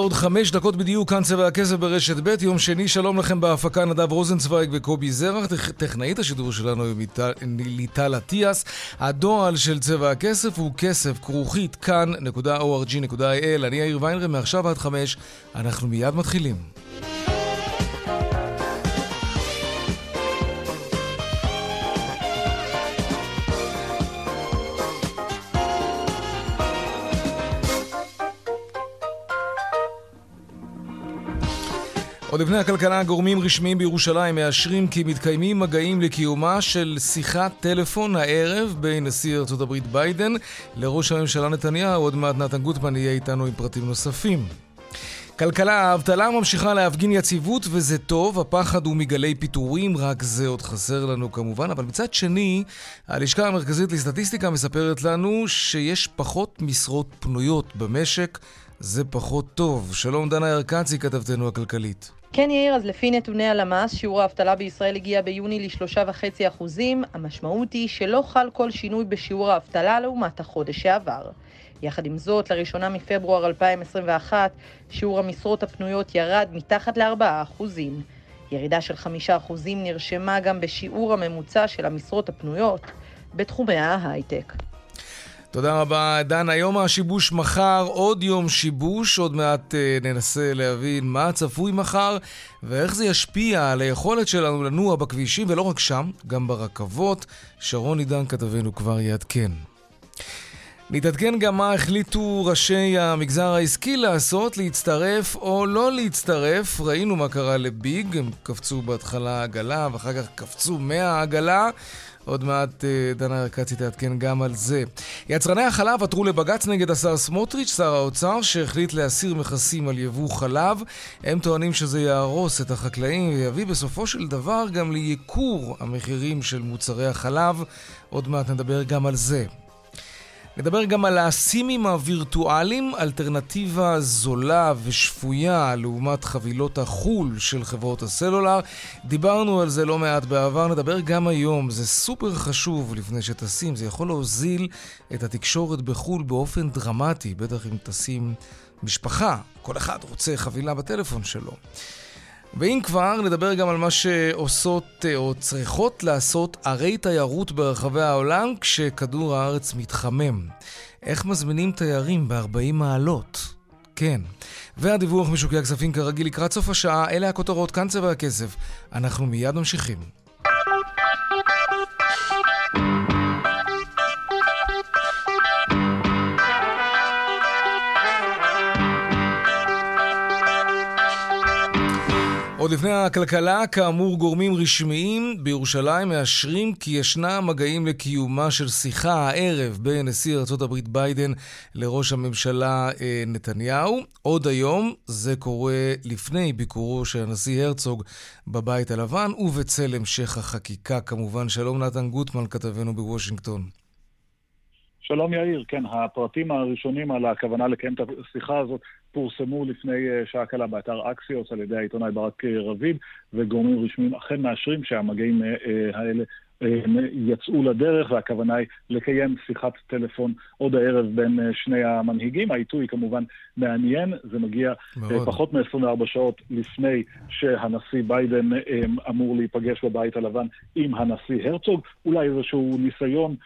ארבע ועוד חמש דקות בדיוק, כאן צבע הכסף ברשת ב', יום שני, שלום לכם בהפקה נדב רוזנצוויג וקובי זרח, טכנאית השידור שלנו היא ליטל אטיאס. הדועל של צבע הכסף הוא כסף כרוכית כאן.org.il. אני יאיר ויינרם, מעכשיו עד חמש, אנחנו מיד מתחילים. עוד לפני הכלכלה, גורמים רשמיים בירושלים מאשרים כי מתקיימים מגעים לקיומה של שיחת טלפון הערב בין נשיא ארצות הברית ביידן לראש הממשלה נתניהו. עוד מעט נתן גוטמן יהיה איתנו עם פרטים נוספים. כלכלה, האבטלה ממשיכה להפגין יציבות וזה טוב, הפחד הוא מגלי פיטורים, רק זה עוד חסר לנו כמובן, אבל מצד שני, הלשכה המרכזית לסטטיסטיקה מספרת לנו שיש פחות משרות פנויות במשק, זה פחות טוב. שלום דנה ארקצי, כתבתנו הכלכלית. כן יאיר, אז לפי נתוני הלמ"ס, שיעור האבטלה בישראל הגיע ביוני לשלושה וחצי אחוזים. המשמעות היא שלא חל כל שינוי בשיעור האבטלה לעומת החודש שעבר. יחד עם זאת, לראשונה מפברואר 2021, שיעור המשרות הפנויות ירד מתחת ל-4 אחוזים. ירידה של 5 אחוזים נרשמה גם בשיעור הממוצע של המשרות הפנויות בתחומי ההייטק. תודה רבה, דן. היום השיבוש מחר, עוד יום שיבוש. עוד מעט אה, ננסה להבין מה צפוי מחר ואיך זה ישפיע על היכולת שלנו לנוע בכבישים, ולא רק שם, גם ברכבות. שרון עידן כתבנו כבר יעדכן. נתעדכן גם מה החליטו ראשי המגזר העסקי לעשות, להצטרף או לא להצטרף. ראינו מה קרה לביג, הם קפצו בהתחלה עגלה ואחר כך קפצו מהעגלה. עוד מעט אה, דנה ארקצי תעדכן גם על זה. יצרני החלב עתרו לבג"ץ נגד השר סמוטריץ', שר האוצר, שהחליט להסיר מכסים על יבוא חלב. הם טוענים שזה יהרוס את החקלאים ויביא בסופו של דבר גם לייקור המחירים של מוצרי החלב. עוד מעט נדבר גם על זה. נדבר גם על הסימים הווירטואליים, אלטרנטיבה זולה ושפויה לעומת חבילות החו"ל של חברות הסלולר. דיברנו על זה לא מעט בעבר, נדבר גם היום. זה סופר חשוב לפני שטסים, זה יכול להוזיל את התקשורת בחו"ל באופן דרמטי, בטח אם טסים משפחה, כל אחד רוצה חבילה בטלפון שלו. ואם כבר, נדבר גם על מה שעושות אה, או צריכות לעשות ערי תיירות ברחבי העולם כשכדור הארץ מתחמם. איך מזמינים תיירים ב-40 מעלות? כן. והדיווח משוקי הכספים כרגיל לקראת סוף השעה, אלה הכותרות, כאן צבע הכסף. אנחנו מיד ממשיכים. עוד לפני הכלכלה, כאמור גורמים רשמיים בירושלים מאשרים כי ישנם מגעים לקיומה של שיחה הערב בין נשיא ארה"ב ביידן לראש הממשלה אה, נתניהו. עוד היום, זה קורה לפני ביקורו של הנשיא הרצוג בבית הלבן ובצל המשך החקיקה כמובן. שלום נתן גוטמן, כתבנו בוושינגטון. שלום יאיר, כן, הפרטים הראשונים על הכוונה לקיים את השיחה הזאת פורסמו לפני אה, שעה קלה באתר אקסיוס על ידי העיתונאי ברק אה, רביד, וגורמים רשמיים אכן מאשרים שהמגעים אה, האלה יצאו לדרך, והכוונה היא לקיים שיחת טלפון עוד הערב בין שני המנהיגים. העיתוי כמובן מעניין, זה מגיע מאוד. פחות מ-24 שעות לפני שהנשיא ביידן אמור להיפגש בבית הלבן עם הנשיא הרצוג. אולי איזשהו ניסיון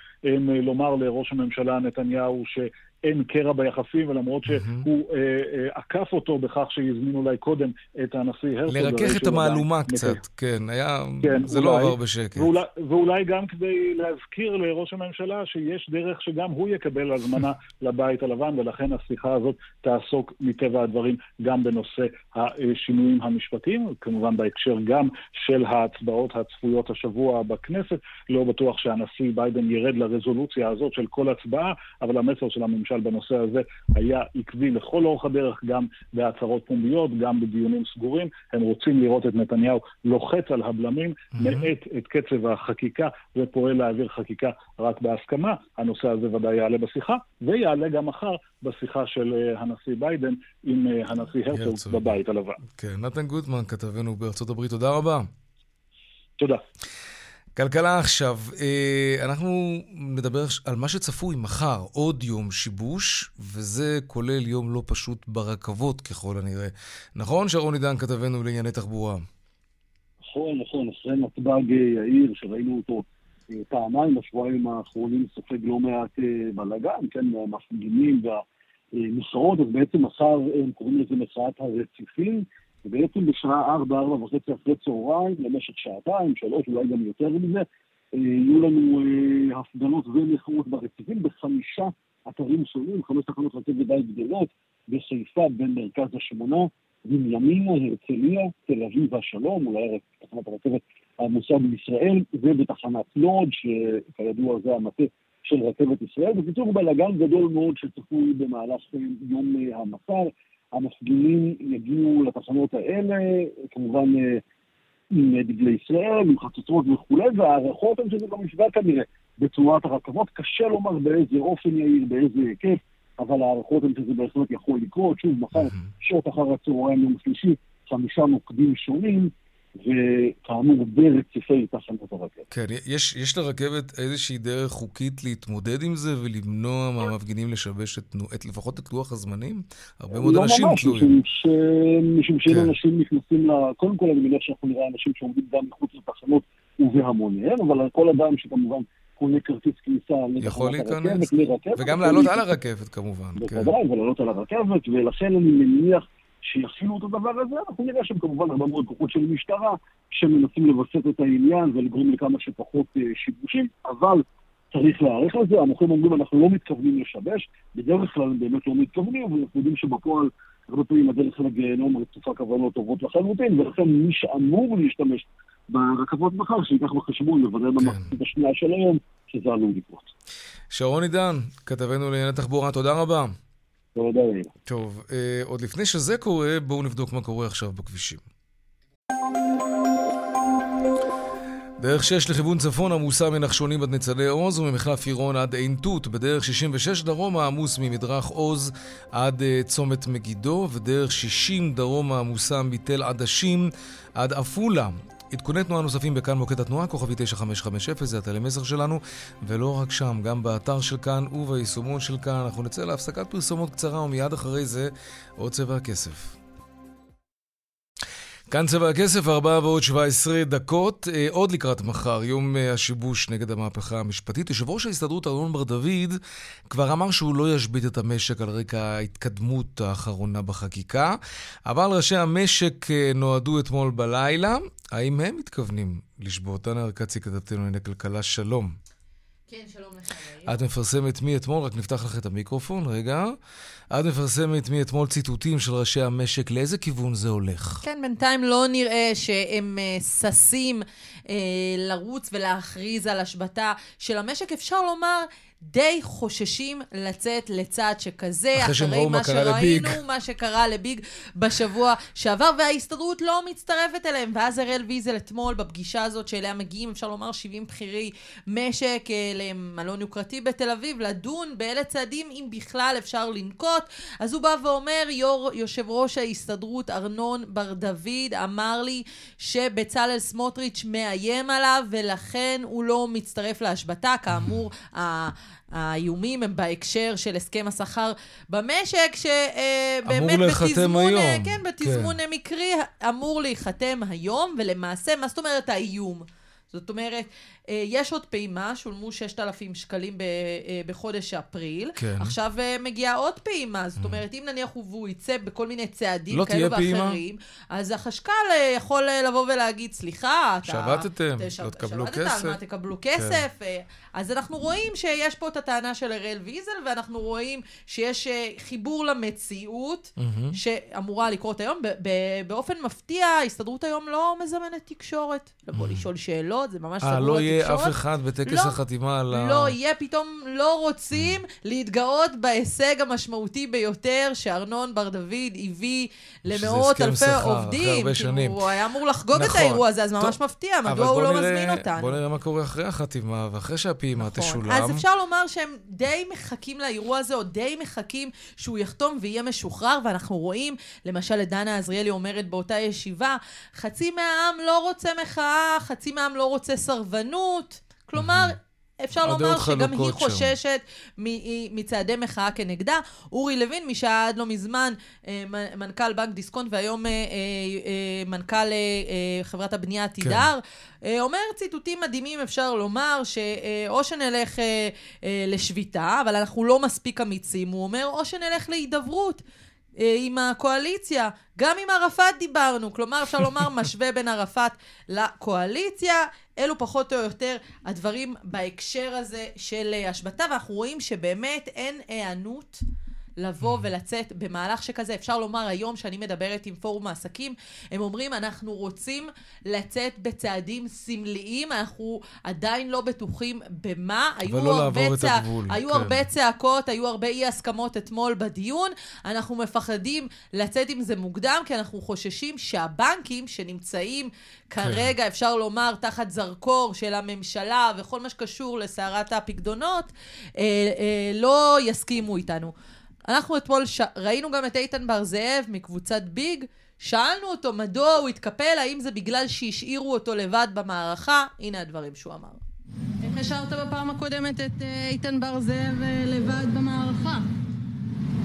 לומר לראש הממשלה נתניהו ש... אין קרע ביחסים, ולמרות שהוא אה, אה, עקף אותו בכך שהזמינו אולי קודם את הנשיא הרצוג. לרכך את המהלומה קצת, כן, היה... כן, זה לא אולי, לא עבר בשקט. ואולי, ואולי גם כדי להזכיר לראש הממשלה שיש דרך שגם הוא יקבל הזמנה לבית הלבן, ולכן השיחה הזאת תעסוק מטבע הדברים גם בנושא השינויים המשפטיים, כמובן בהקשר גם של ההצבעות הצפויות השבוע בכנסת. לא בטוח שהנשיא ביידן ירד לרזולוציה הזאת של כל הצבעה, אבל המסר של הממשל בנושא הזה היה עקבי לכל אורך הדרך, גם בהצהרות פומביות, גם בדיונים סגורים. הם רוצים לראות את נתניהו לוחץ על הבלמים, mm-hmm. מאט את קצב החקיקה ופועל להעביר חקיקה רק בהסכמה. הנושא הזה ודאי יעלה בשיחה, ויעלה גם מחר בשיחה של אה, הנשיא ביידן עם אה, הנשיא הרצוג בבית הלבן. כן, נתן גוטמן, כתבנו בארצות הברית, תודה רבה. תודה. כלכלה עכשיו, אה, אנחנו נדבר על מה שצפוי מחר, עוד יום שיבוש, וזה כולל יום לא פשוט ברכבות ככל הנראה. נכון, שרון עידן כתבנו לענייני תחבורה? נכון, נכון, אחרי נתב"ג יאיר, שראינו אותו אה, פעמיים בשבועיים האחרונים, סופג לא מעט אה, בלאגן, כן, המפגינים והמחאות, אז בעצם מחר הם קוראים לזה מחאת הרציפים. ובעצם בשעה ארבע, ארבע וחצי אחרי צהריים, למשך שעתיים, שלוש, אולי גם יותר מזה, אה, יהיו לנו אה, הפגנות ומחאות ברציפים בחמישה אתרים שונים, חמש תחנות רכבת די גדולות, בחיפה, בין מרכז השמונה, בנימינה, הרצליה, תל אביב והשלום, אולי תחנת הרכבת העמוסה בישראל, ובתחנת לוד, שכידוע זה המטה של רכבת ישראל. בקיצור, בלאגן גדול מאוד שצפוי במהלך יום אה, המחר. המפגינים יגיעו לתחנות האלה, כמובן אה, עם דגלי ישראל, עם חצוצרות וכולי, וההערכות הן שזה גם יפגע כנראה בצורת הרכבות. קשה לומר באיזה אופן יאיר, באיזה היקף, אבל ההערכות הן שזה בהחלט יכול לקרות. שוב, מחר, שעות אחר הצהריים יום שלישי, חמישה מוקדים שונים. וכאמור ברציפי תחנות הרכבת. כן, יש, יש לרכבת איזושהי דרך חוקית להתמודד עם זה ולמנוע מהמפגינים לשבש את, את לפחות את לוח הזמנים? הרבה מאוד לא אנשים תלויים. לא ממש, משום שאם כן. אנשים נכנסים ל... קודם כל אני מניח שאנחנו נראה אנשים שעומדים גם מחוץ לתחנות ובהמוניהם, אבל כל אדם שכמובן קונה כרטיס כניסה יכול להיכנס, וגם לעלות על הרכבת כמובן. כן. בוודאי, ולעלות על הרכבת, ולכן אני מניח... שיפעילו את הדבר הזה, אנחנו נראה שם כמובן הרבה מאוד כוחות של משטרה שמנסים לווסת את העניין ולגרום לכמה שפחות אה, שיבושים, אבל צריך להיערך לזה. המוכרים אומרים, אנחנו לא מתכוונים לשבש, בדרך כלל הם באמת לא מתכוונים, אבל אנחנו יודעים שבפועל הרבה פעמים הדרך לגיהנום רצופה כוונות טובות לחלוטין, ולכן מי שאמור להשתמש ברכבות מחר, שייקח בחשבון, לוודא כן. במחצית השנייה של היום, שזה עלול לקרות. שרון עידן, כתבנו לענייני תחבורה, תודה רבה. תודה. טוב, אה, עוד לפני שזה קורה, בואו נבדוק מה קורה עכשיו בכבישים. דרך 6 לכיוון צפון עמוסה מנחשונים עד ניצלי עוז וממחלף עירון עד עין תות. בדרך 66 דרומה עמוס ממדרך עוז עד uh, צומת מגידו, ודרך 60 דרומה עמוסה מתל עדשים עד עפולה. עדכוני תנועה נוספים בכאן מוקד התנועה, כוכבי 9550, זה הטלמסר שלנו, ולא רק שם, גם באתר של כאן וביישומון של כאן. אנחנו נצא להפסקת פרסומות קצרה, ומיד אחרי זה עוד צבע הכסף. כאן צבע הכסף, 4 ועוד 17 דקות. אה, עוד לקראת מחר, יום אה, השיבוש נגד המהפכה המשפטית. יושב ראש ההסתדרות ארנון בר דוד כבר אמר שהוא לא ישבית את המשק על רקע ההתקדמות האחרונה בחקיקה, אבל ראשי המשק אה, נועדו אתמול בלילה. האם הם מתכוונים לשבות? אנא ארקצי כתבתנו לענייני כלכלה, שלום. כן, שלום לך. את מפרסמת מאתמול, רק נפתח לך את המיקרופון, רגע. את מפרסמת מאתמול ציטוטים של ראשי המשק, לאיזה כיוון זה הולך? כן, בינתיים לא נראה שהם uh, ששים uh, לרוץ ולהכריז על השבתה של המשק. אפשר לומר, די חוששים לצאת לצעד שכזה, אחרי, אחרי מה, מה שראינו, לביג. מה שקרה לביג בשבוע שעבר, וההסתדרות לא מצטרפת אליהם. ואז אראל ויזל אתמול, בפגישה הזאת שאליה מגיעים, אפשר לומר, 70 בכירי משק אה, למלון יוקרתי בתל אביב, לדון באילו צעדים, אם בכלל אפשר לנקוט. אז הוא בא ואומר, יו"ר, יושב ראש ההסתדרות ארנון בר דוד אמר לי שבצלאל סמוטריץ' מאיים עליו, ולכן הוא לא מצטרף להשבתה. כאמור, האיומים הם בהקשר של הסכם השכר במשק, שבאמת בתזמון, היום. כן, בתזמון כן. מקרי אמור להיחתם היום, ולמעשה, מה זאת אומרת האיום? זאת אומרת, אה, יש עוד פעימה, שולמו 6,000 שקלים אה, בחודש אפריל. כן. עכשיו אה, מגיעה עוד פעימה, זאת אומרת, אם נניח הוא יצא בכל מיני צעדים לא כאלו ואחרים, אז החשכ"ל יכול לבוא ולהגיד, סליחה, אתה... שבתתם, לא תקבלו כסף. שבתת, על מה תקבלו כסף? כן. אז אנחנו רואים שיש פה את הטענה של אראל ויזל, ואנחנו רואים שיש חיבור למציאות, mm-hmm. שאמורה לקרות היום. באופן מפתיע, ההסתדרות היום לא מזמנת תקשורת. לבוא mm-hmm. לשאול שאלות, זה ממש סגור לתקשורת. אה, לא יהיה אף אחד בטקס לא, החתימה על ה... לא יהיה, פתאום לא רוצים. להתגאות בהישג המשמעותי ביותר שארנון בר דוד הביא למאות אלפי שכר, עובדים. אחרי הרבה שנים. הוא היה אמור לחגוג נכון. את האירוע הזה, אז טוב, ממש מפתיע, מדוע הוא לא נראה, מזמין אותנו. בוא נראה מה קורה אחרי החתימה ואחרי שהפעימה נכון. תשולם. אז אפשר לומר שהם די מחכים לאירוע הזה, או די מחכים שהוא יחתום ויהיה משוחרר, ואנחנו רואים, למשל, את דנה עזריאלי אומרת באותה ישיבה, חצי מהעם לא רוצה מחאה, חצי מהעם לא רוצה סרבנות. כלומר, אפשר לומר שגם היא חוששת מצעדי מחאה כנגדה. אורי לוין, מי שהיה עד לא מזמן אה, מנכ"ל בנק דיסקונט והיום אה, אה, מנכ"ל חברת הבנייה עתידר, כן. אומר ציטוטים מדהימים, אפשר לומר, שאו שנלך לשביתה, אבל אנחנו לא מספיק אמיצים, הוא אומר, או שנלך להידברות. אה, עם הקואליציה. גם עם ערפאת דיברנו, כלומר אפשר לומר משווה בין ערפאת לקואליציה. אלו פחות או יותר הדברים בהקשר הזה של אה, השבתה, ואנחנו רואים שבאמת אין היענות. לבוא ולצאת במהלך שכזה. אפשר לומר היום שאני מדברת עם פורום העסקים, הם אומרים, אנחנו רוצים לצאת בצעדים סמליים, אנחנו עדיין לא בטוחים במה. היו, לא הרבה, צע... הגבול, היו כן. הרבה צעקות, היו הרבה אי הסכמות אתמול בדיון. אנחנו מפחדים לצאת עם זה מוקדם, כי אנחנו חוששים שהבנקים שנמצאים כרגע, כן. אפשר לומר, תחת זרקור של הממשלה וכל מה שקשור לסערת הפקדונות, אה, אה, לא יסכימו איתנו. אנחנו אתמול ש... ראינו גם את איתן בר זאב מקבוצת ביג, שאלנו אותו מדוע הוא התקפל, האם זה בגלל שהשאירו אותו לבד במערכה? הנה הדברים שהוא אמר. איך השארת בפעם הקודמת את אה, איתן בר זאב אה, לבד במערכה?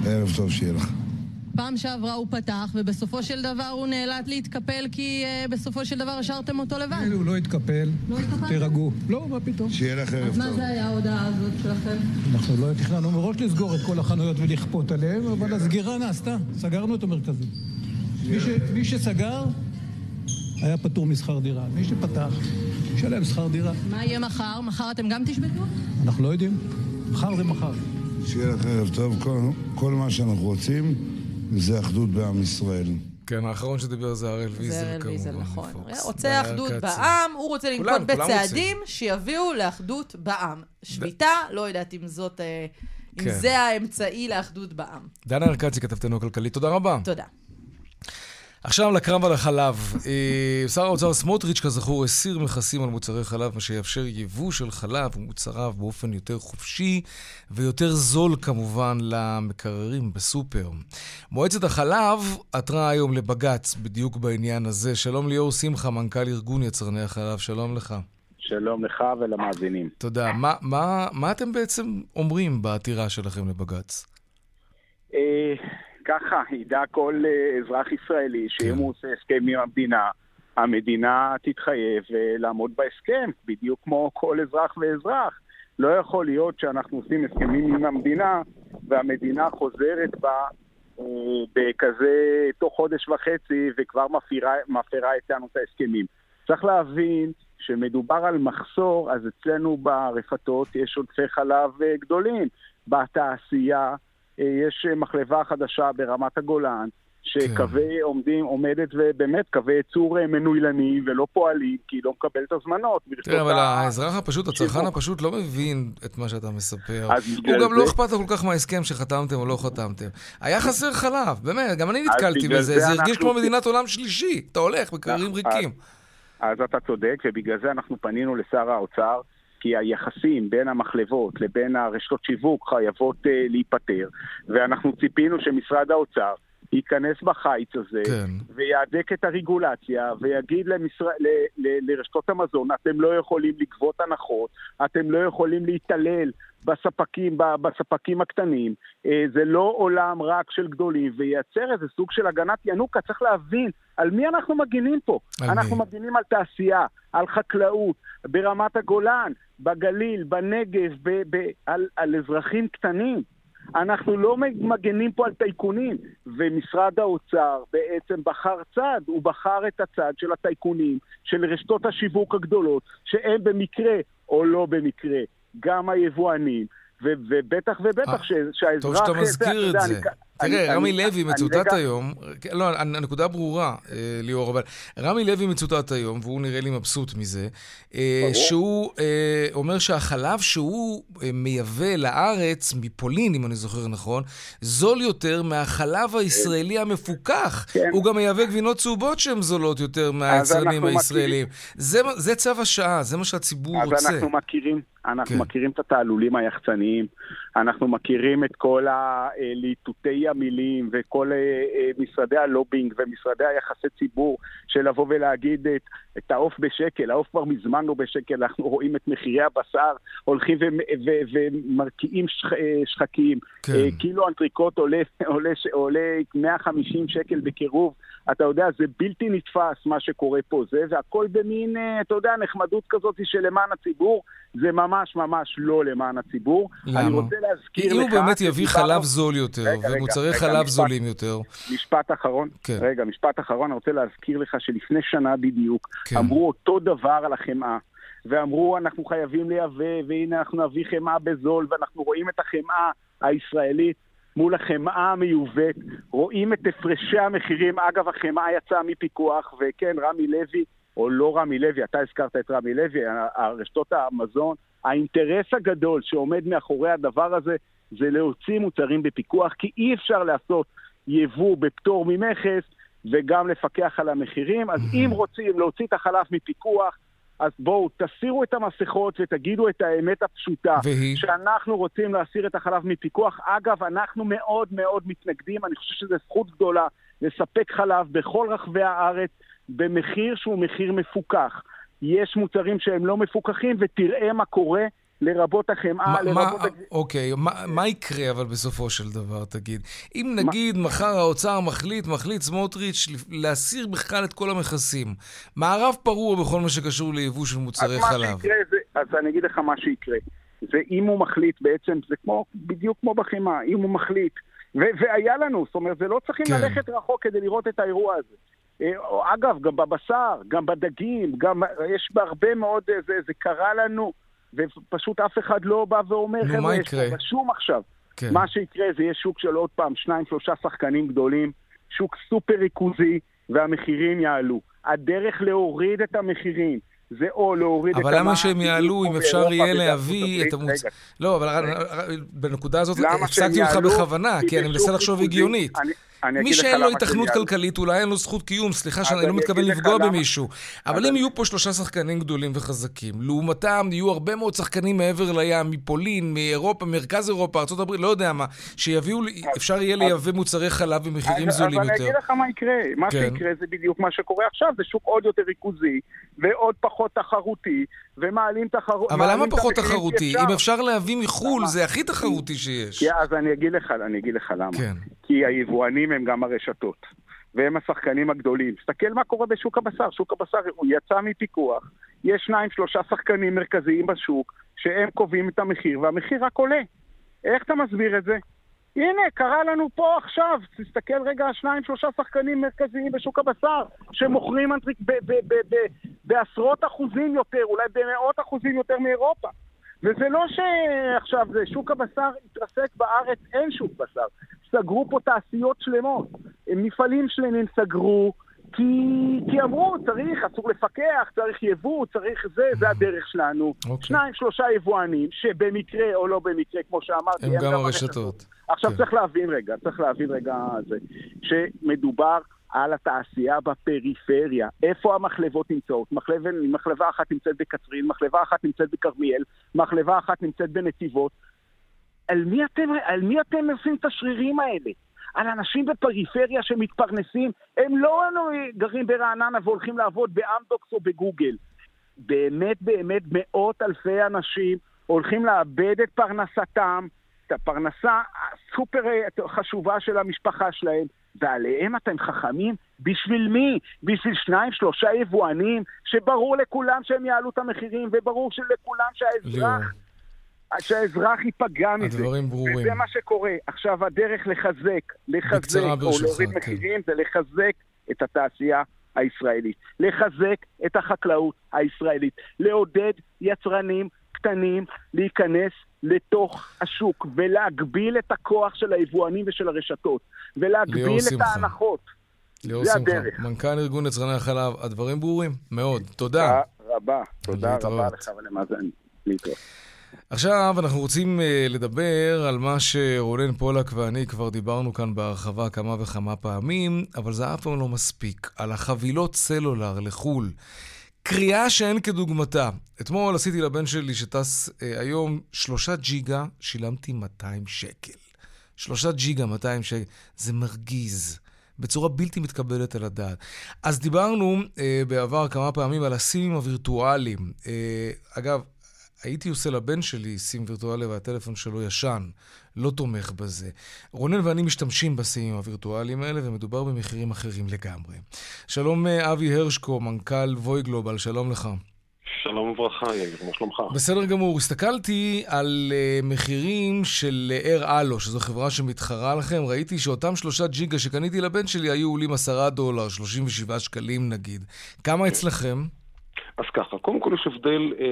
ערב טוב שיהיה לך. פעם שעברה הוא פתח, ובסופו של דבר הוא נאלץ להתקפל כי uh, בסופו של דבר השארתם אותו לבד. הוא לא התקפל. לא התקפל? תירגעו. לא, מה פתאום. שיהיה לך ערב טוב. אז מה זה היה ההודעה הזאת שלכם? אנחנו לא תכננו מראש לסגור את כל החנויות ולכפות עליהם, אבל הסגירה נעשתה. סגרנו את המרכזים. מי, ש... מי שסגר היה פטור משכר דירה. מי שפתח, ישלם שכר דירה. מה יהיה מחר? מחר אתם גם תשבתו? אנחנו לא יודעים. מחר זה מחר. שיהיה לך ערב טוב. כל, כל מה שאנחנו רוצים... זה אחדות בעם ישראל. כן, האחרון שדיבר זה הראל ויזל, כמובן. זה הראל ויזל, נכון. רוצה אחדות בעם, הוא רוצה לנקוט בצעדים שיביאו לאחדות בעם. שביתה, לא יודעת אם זאת... אה, אם כן. זה האמצעי לאחדות בעם. דנה ארקצי, כתבתנו הכלכלית, תודה רבה. תודה. עכשיו לקרב על החלב. אה, שר האוצר סמוטריץ', כזכור, הסיר מכסים על מוצרי חלב, מה שיאפשר יבוא של חלב ומוצריו באופן יותר חופשי ויותר זול כמובן למקררים בסופר. מועצת החלב עתרה היום לבג"ץ בדיוק בעניין הזה. שלום ליאור שמחה, מנכ"ל ארגון יצרני החלב, שלום לך. שלום לך ולמאזינים. תודה. מה, מה, מה אתם בעצם אומרים בעתירה שלכם לבג"ץ? ככה ידע כל אה, אזרח ישראלי שאם כן. הוא עושה הסכם עם המדינה, המדינה תתחייב אה, לעמוד בהסכם, בדיוק כמו כל אזרח ואזרח. לא יכול להיות שאנחנו עושים הסכמים עם המדינה והמדינה חוזרת בה אה, בכזה תוך חודש וחצי וכבר מפרה, מפרה איתנו את ההסכמים. צריך להבין שמדובר על מחסור, אז אצלנו ברפתות יש עודפי חלב גדולים. בתעשייה יש מחלבה חדשה ברמת הגולן, שקווי כן. עומדים, עומדת ובאמת קווי ייצור מנוילנים ולא פועלים, כי היא לא מקבלת הזמנות. תראה, אבל האזרח הפשוט, הצרכן הפשוט לא מבין את מה שאתה מספר. הוא גם לא אכפת לו כל כך מההסכם שחתמתם או לא חתמתם. היה חסר חלב, באמת, גם אני נתקלתי בזה, זה הרגיש כמו מדינת עולם שלישי. אתה הולך בקררים ריקים. אז אתה צודק, ובגלל זה אנחנו פנינו לשר האוצר. כי היחסים בין המחלבות לבין הרשתות שיווק חייבות uh, להיפטר, ואנחנו ציפינו שמשרד האוצר ייכנס בחיץ הזה, כן. ויהדק את הרגולציה, ויגיד למשר... ל... ל... לרשתות המזון, אתם לא יכולים לגבות הנחות, אתם לא יכולים להתעלל בספקים, בספקים הקטנים, אה, זה לא עולם רק של גדולים, וייצר איזה סוג של הגנת ינוקה, צריך להבין על מי אנחנו מגינים פה. אנחנו מי? מגינים על תעשייה, על חקלאות, ברמת הגולן, בגליל, בנגב, ב... ב... על... על אזרחים קטנים. אנחנו לא מגנים פה על טייקונים, ומשרד האוצר בעצם בחר צד, הוא בחר את הצד של הטייקונים, של רשתות השיווק הגדולות, שהם במקרה או לא במקרה, גם היבואנים, ו- ובטח ובטח ש- שהאזרח... טוב שאתה אתה מזכיר את זה. אני- תראה, רמי לוי מצוטט היום, לא, הנקודה ברורה, אה, ליאור, אבל רמי לוי מצוטט היום, והוא נראה לי מבסוט מזה, אה. שהוא אה, אומר שהחלב שהוא מייבא לארץ, מפולין, אם אני זוכר נכון, זול יותר מהחלב הישראלי המפוקח. כן. הוא גם מייבא גבינות צהובות שהן זולות יותר מהיצרנים הישראלים. זה זה צו השעה, זה מה שהציבור אז רוצה. אנחנו מכירים, אנחנו כן. מכירים את התעלולים היחצניים, אנחנו מכירים את כל הליטוטי המילים וכל אה, אה, משרדי הלובינג ומשרדי היחסי ציבור של לבוא ולהגיד את, את העוף בשקל, העוף כבר מזמן לא בשקל, אנחנו רואים את מחירי הבשר הולכים ומרקיעים שח, אה, שחקים, כן. אה, קילו אנטריקוט עולה, עולה, עולה 150 שקל בקירוב, אתה יודע, זה בלתי נתפס מה שקורה פה, זה, והכל במין, אה, אתה יודע, נחמדות כזאת של למען הציבור, זה ממש ממש לא למען הציבור. למה? אני רוצה להזכיר לך... אם הוא באמת יביא חלב זול יותר, רגע, רגע, ומוצרי רגע, חלב משפט. זולים יותר, משפט אחרון. כן. רגע, משפט אחרון, אני רוצה להזכיר לך שלפני שנה בדיוק, כן. אמרו אותו דבר על החמאה. ואמרו, אנחנו חייבים לייבא, והנה אנחנו נביא חמאה בזול, ואנחנו רואים את החמאה הישראלית מול החמאה המיובאת, רואים את הפרשי המחירים. אגב, החמאה יצאה מפיקוח, וכן, רמי לוי, או לא רמי לוי, אתה הזכרת את רמי לוי, הרשתות המזון, האינטרס הגדול שעומד מאחורי הדבר הזה זה להוציא מוצרים בפיקוח, כי אי אפשר לעשות יבוא בפטור ממכס וגם לפקח על המחירים. אז אם רוצים להוציא את החלב מפיקוח, אז בואו, תסירו את המסכות ותגידו את האמת הפשוטה. והיא? שאנחנו רוצים להסיר את החלב מפיקוח. אגב, אנחנו מאוד מאוד מתנגדים, אני חושב שזו זכות גדולה לספק חלב בכל רחבי הארץ במחיר שהוא מחיר מפוקח. יש מוצרים שהם לא מפוקחים, ותראה מה קורה, לרבות החמאה, מה- לרבות... מה- הג- אוקיי, מה- מה יקרה אבל בסופו של דבר, תגיד? אם נגיד מחר האוצר מחליט, מחליט סמוטריץ' להסיר בכלל את כל המכסים, מערב פרוע בכל מה שקשור ליבוא של אז מוצרי מה חלב. שיקרה זה, אז אני אגיד לך מה שיקרה. זה אם הוא מחליט בעצם, זה כמו, בדיוק כמו בחמאה, אם הוא מחליט. ו- והיה לנו, זאת אומרת, זה לא צריכים כן. ללכת רחוק כדי לראות את האירוע הזה. אה, אגב, גם בבשר, גם בדגים, גם יש בהרבה מאוד, אה, זה, זה קרה לנו, ופשוט אף אחד לא בא ואומר, נו, מה יש יקרה?" פה בשום עכשיו. כן. מה שיקרה זה יהיה שוק של עוד פעם שניים, שלושה שחקנים גדולים, שוק סופר ריכוזי, והמחירים יעלו. הדרך להוריד את המחירים זה או להוריד את אבל למה המע"מ, שהם יעלו אם אפשר יהיה להביא את? המוצ... לא, אבל בנקודה הזאת הפסקתי אותך? בכוונה, כי אני מנסה לחשוב הגיונית. אני- אני מי שאין לו היתכנות יעלו. כלכלית, אולי אין לו זכות קיום, סליחה שאני לא אני מתכוון לפגוע במישהו. אבל אם אני- יהיו פה שלושה שחקנים גדולים וחזקים, לעומתם יהיו הרבה מאוד שחקנים מעבר לים, מפולין, מאירופה, מרכז אירופה, ארה"ב, לא יודע מה, שיביאו, אפשר יהיה לייבא מוצרי חלב במחירים זולים אז אני יותר. אגיד לך מה יקרה. מה כן. שיקרה זה בדיוק מה שקורה עכשיו, זה שוק עוד יותר ריכוזי, ועוד פחות תחרותי, ומעלים תחרות... אבל למה פחות תחרותי? אפשר. אם אפשר להביא מחו"ל, למה? זה הכי תחרותי שיש. כי אז אני אגיד לך, אני אגיד לך למה. כן. כי היבואנים הם גם הרשתות, והם השחקנים הגדולים. תסתכל מה קורה בשוק הבשר. שוק הבשר, הוא יצא מפיקוח, יש שניים, שלושה שחקנים מרכזיים בשוק, שהם קובעים את המחיר, והמחיר רק עולה. איך אתה מסביר את זה? הנה, קרה לנו פה עכשיו, תסתכל רגע, שניים, שלושה שחקנים מרכזיים בשוק הבשר, שמוכרים אנטריק בעשרות אחוזים יותר, אולי במאות אחוזים יותר מאירופה. וזה לא שעכשיו זה שוק הבשר התרסק בארץ, אין שוק בשר. סגרו פה תעשיות שלמות. מפעלים שלמים סגרו כי, כי אמרו, צריך, אסור לפקח, צריך יבוא, צריך זה, זה הדרך שלנו. אוקיי. שניים, שלושה יבואנים, שבמקרה או לא במקרה, כמו שאמרתי, הם גם הרשתות. עכשיו כן. צריך להבין רגע, צריך להבין רגע זה, שמדובר על התעשייה בפריפריה. איפה המחלבות נמצאות? מחלבה, מחלבה אחת נמצאת בקצרין, מחלבה אחת נמצאת בכרמיאל, מחלבה אחת נמצאת בנתיבות. על מי אתם, על מי אתם עושים את השרירים האלה? על אנשים בפריפריה שמתפרנסים, הם לא גרים ברעננה והולכים לעבוד באמדוקס או בגוגל. באמת באמת מאות אלפי אנשים הולכים לאבד את פרנסתם, את הפרנסה הסופר חשובה של המשפחה שלהם, ועליהם אתם חכמים? בשביל מי? בשביל שניים, שלושה יבואנים, שברור לכולם שהם יעלו את המחירים, וברור לכולם שהאזרח... שהאזרח ייפגע מזה. הדברים ברורים. וזה מה שקורה. עכשיו, הדרך לחזק, לחזק, או להוריד כן. מחירים, זה לחזק את התעשייה הישראלית. לחזק את החקלאות הישראלית. לעודד יצרנים קטנים להיכנס לתוך השוק ולהגביל את הכוח של היבואנים ושל הרשתות. ולהגביל את ההנחות. ליאור שמחה, מנכ"ל ארגון יצרני החלב, הדברים ברורים מאוד. תודה. תודה רבה. תודה רבה לך ולמאזן. להתראות. עכשיו אנחנו רוצים uh, לדבר על מה שרונן פולק ואני כבר דיברנו כאן בהרחבה כמה וכמה פעמים, אבל זה אף פעם לא מספיק. על החבילות סלולר לחו"ל. קריאה שאין כדוגמתה. אתמול עשיתי לבן שלי שטס uh, היום שלושה ג'יגה, שילמתי 200 שקל. שלושה ג'יגה, 200 שקל. זה מרגיז. בצורה בלתי מתקבלת על הדעת. אז דיברנו אה, בעבר כמה פעמים על הסימים הווירטואליים. אה, אגב, הייתי עושה לבן שלי סים וירטואלי והטלפון שלו ישן, לא תומך בזה. רונן ואני משתמשים בסימים הווירטואליים האלה, ומדובר במחירים אחרים לגמרי. שלום אה, אבי הרשקו, מנכ"ל ווי גלובל, שלום לך. שלום וברכה, יאיר, מה שלומך? בסדר גמור. הסתכלתי על uh, מחירים של אר אלו, שזו חברה שמתחרה לכם. ראיתי שאותם שלושה ג'יגה שקניתי לבן שלי היו עולים עשרה דולר, 37 שקלים נגיד. כמה אצלכם? אז ככה, קודם כל יש הבדל אה,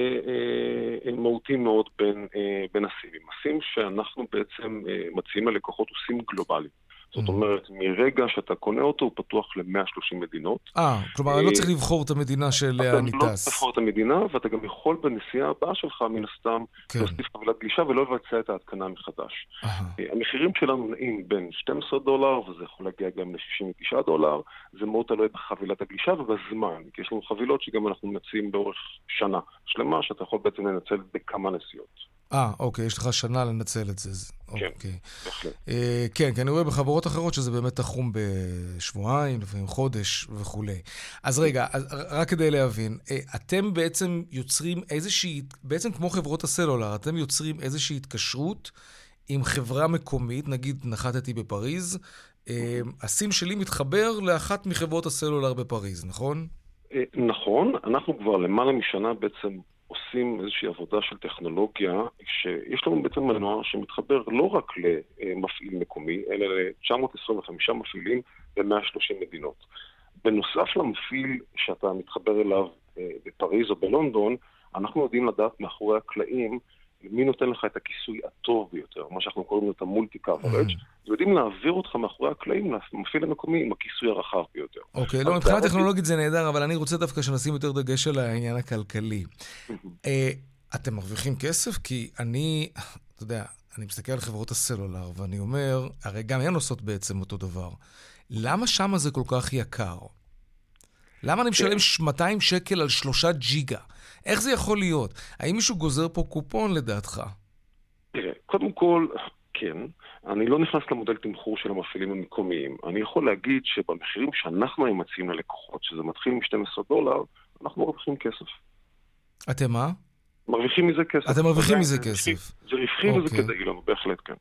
אה, מהותי מאוד בין, אה, בין הסימים. הסים שאנחנו בעצם אה, מציעים ללקוחות הוא סים גלובלי. זאת mm-hmm. אומרת, מרגע שאתה קונה אותו, הוא פתוח ל-130 מדינות. אה, כלומר, אני לא צריך לבחור את המדינה שאליה אני טס. אתה לא צריך לבחור את המדינה, ואתה גם יכול בנסיעה הבאה שלך, מן הסתם, כן. להוסיף חבילת גלישה ולא לבצע את ההתקנה מחדש. Uh-huh. המחירים שלנו נעים בין 12 דולר, וזה יכול להגיע גם ל-69 דולר. זה מאוד תלוי בחבילת הגלישה ובזמן, כי יש לנו חבילות שגם אנחנו מציעים באורך שנה שלמה, שאתה יכול בעצם לנצל בכמה נסיעות. אה, אוקיי, יש לך שנה לנצל את זה. כן, אוקיי. בהחלט. אה, כן, כי אני רואה בחברות אחרות שזה באמת תחום בשבועיים, לפעמים חודש וכולי. אז רגע, רק כדי להבין, אה, אתם בעצם יוצרים איזושהי, בעצם כמו חברות הסלולר, אתם יוצרים איזושהי התקשרות עם חברה מקומית, נגיד נחתתי בפריז, אה, הסים שלי מתחבר לאחת מחברות הסלולר בפריז, נכון? אה, נכון, אנחנו כבר למעלה משנה בעצם עושים איזושהי עבודה של טכנולוגיה, שיש לנו בעצם מנוע שמתחבר לא רק למפעיל מקומי, אלא ל-925 מפעילים ב-130 מדינות. בנוסף למפעיל שאתה מתחבר אליו אה, בפריז או בלונדון, אנחנו יודעים לדעת מאחורי הקלעים מי נותן לך את הכיסוי הטוב ביותר, מה שאנחנו קוראים לו את המולטי קאברג', ויודעים להעביר אותך מאחורי הקלעים למפעיל המקומי עם הכיסוי הרחב ביותר. אוקיי, לא, מבחינה טכנולוגית זה נהדר, אבל אני רוצה דווקא שנשים יותר דגש על העניין הכלכלי. אה, אתם מרוויחים כסף? כי אני, אתה יודע, אני מסתכל על חברות הסלולר, ואני אומר, הרי גם הן עושות בעצם אותו דבר. למה שמה זה כל כך יקר? למה אני משלם 200 שקל על שלושה ג'יגה? איך זה יכול להיות? האם מישהו גוזר פה קופון לדעתך? תראה, קודם כל, כן. אני לא נכנס למודל תמחור של המפעילים המקומיים. אני יכול להגיד שבמחירים שאנחנו היום מציעים ללקוחות, שזה מתחיל מ-12 דולר, אנחנו מרוויחים כסף. אתם מה? מרוויחים מזה כסף. אתם מרוויחים מזה כסף. זה רווחי וזה אוקיי. כדאי לנו, בהחלט כן.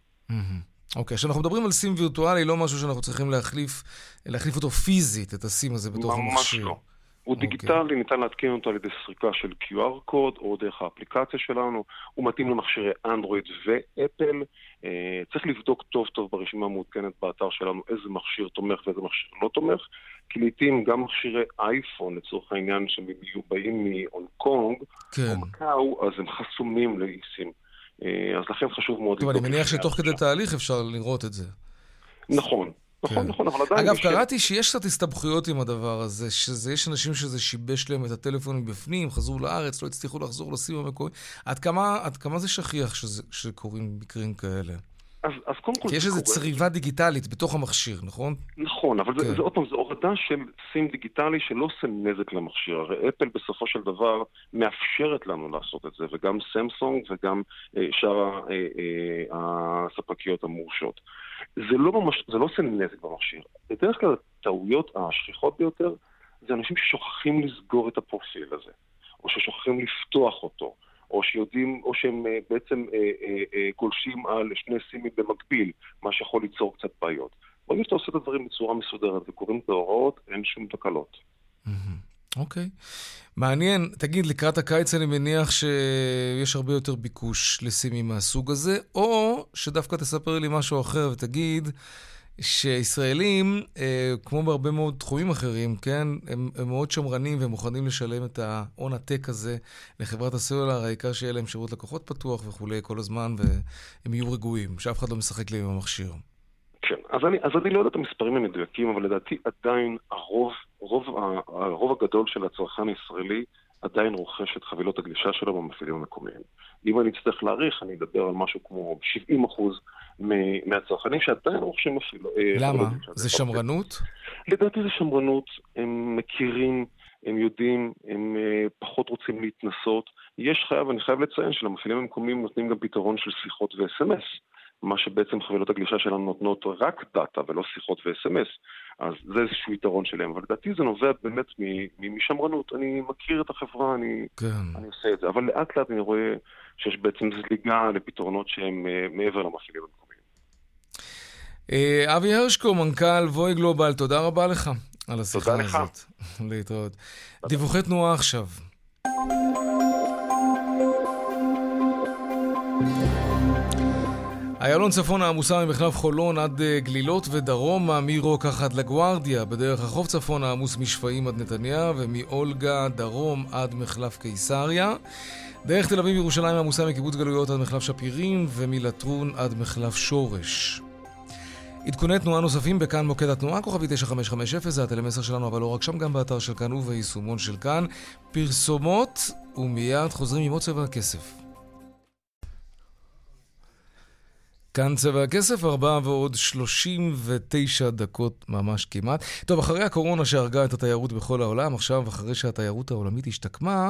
אוקיי, עכשיו אנחנו מדברים על סים וירטואלי, לא משהו שאנחנו צריכים להחליף, להחליף אותו פיזית, את הסים הזה בתוך המכשיר. ממש לא. הוא okay. אוקיי. דיגיטלי, ניתן להתקין אותו על ידי סריקה של QR קוד או דרך האפליקציה שלנו. הוא מתאים למכשירי אנדרואיד ואפל. אה, צריך לבדוק טוב טוב ברשימה המעודכנת באתר שלנו איזה מכשיר תומך ואיזה מכשיר לא תומך, כי לעיתים גם מכשירי אייפון, לצורך העניין, שבאים מהונג קונג כן. או מקאו, אז הם חסומים לאיסים. אה, אז לכן חשוב מאוד... טוב, אני מניח שתוך כדי תהליך אפשר לראות את זה. נכון. נכון, כן. נכון, אבל עדיין... אגב, קראתי שיש קצת הסתבכויות עם הדבר הזה, שיש אנשים שזה שיבש להם את הטלפון מבפנים, חזרו לארץ, לא הצליחו לחזור לסים המקורי. עד כמה, עד כמה זה שכיח שזה, שקורים מקרים כאלה? אז, אז קודם כל... כי יש איזו צריבה דיגיטלית בתוך המכשיר, נכון? נכון, אבל כן. זה, זה עוד פעם, זו הורדה של סים דיגיטלי שלא עושה נזק למכשיר. הרי אפל בסופו של דבר מאפשרת לנו לעשות את זה, וגם סמסונג וגם אה, שאר אה, אה, הספקיות המורשות. זה לא, ממש, זה לא עושה נזק במכשיר. בדרך כלל הטעויות השכיחות ביותר זה אנשים ששוכחים לסגור את הפרופיל הזה, או ששוכחים לפתוח אותו, או שיודעים, או שהם אה, בעצם אה, אה, אה, גולשים על שני סימים במקביל, מה שיכול ליצור קצת בעיות. ברגע שאתה עושה את הדברים בצורה מסודרת וקוראים את ההוראות, אין שום תקלות. אוקיי. Okay. מעניין. תגיד, לקראת הקיץ אני מניח שיש הרבה יותר ביקוש לסימים מהסוג הזה, או שדווקא תספר לי משהו אחר ותגיד שישראלים, אה, כמו בהרבה מאוד תחומים אחרים, כן, הם, הם מאוד שמרנים ומוכנים לשלם את ההון עתק הזה לחברת הסלולר, העיקר שיהיה להם שירות לקוחות פתוח וכולי כל הזמן, והם יהיו רגועים, שאף אחד לא משחק לי עם המכשיר. כן, אז אני, אז אני לא יודע את המספרים המדויקים, אבל לדעתי עדיין הרוב, רוב, הרוב הגדול של הצרכן הישראלי עדיין רוכש את חבילות הגלישה שלו במפעילים המקומיים. אם אני אצטרך להעריך, אני אדבר על משהו כמו 70 אחוז מהצרכנים שעדיין רוכשים אפילו... אה, למה? זה שמרנות? לדעתי זה שמרנות, הם מכירים, הם יודעים, הם אה, פחות רוצים להתנסות. יש חייב, אני חייב לציין שלמפעילים המקומיים נותנים גם פתרון של שיחות ו-SMS. מה שבעצם חבילות הגלישה שלנו נותנות רק דאטה ולא שיחות ו-SMS. אז זה איזשהו יתרון שלהם. אבל לדעתי זה נובע באמת משמרנות. אני מכיר את החברה, אני, כן. אני עושה את זה. אבל לאט לאט אני רואה שיש בעצם זליגה לפתרונות שהם uh, מעבר למפעילים המקומיים. Uh, אבי הרשקו, מנכ"ל ווי גלובל, תודה רבה לך על השיחה הזאת. תודה לך. להתראות. דיווחי תנועה עכשיו. איילון צפון העמוסה ממחלף חולון עד אה, גלילות ודרומה מרוקח עד לגוארדיה, בדרך החוף צפון העמוס משפעים עד נתניה ומאולגה דרום עד מחלף קיסריה. דרך תל אביב ירושלים עמוסה מקיבוץ גלויות עד מחלף שפירים ומלטרון עד מחלף שורש. עדכוני תנועה נוספים בכאן מוקד התנועה, כוכבי 9550, זה הטלמסר שלנו, אבל לא רק שם, גם באתר של כאן וביישומון של כאן. פרסומות, ומיד חוזרים עם עוד צבע הכסף. כאן צבע הכסף, ארבעה ועוד 39 דקות ממש כמעט. טוב, אחרי הקורונה שהרגה את התיירות בכל העולם, עכשיו, אחרי שהתיירות העולמית השתקמה,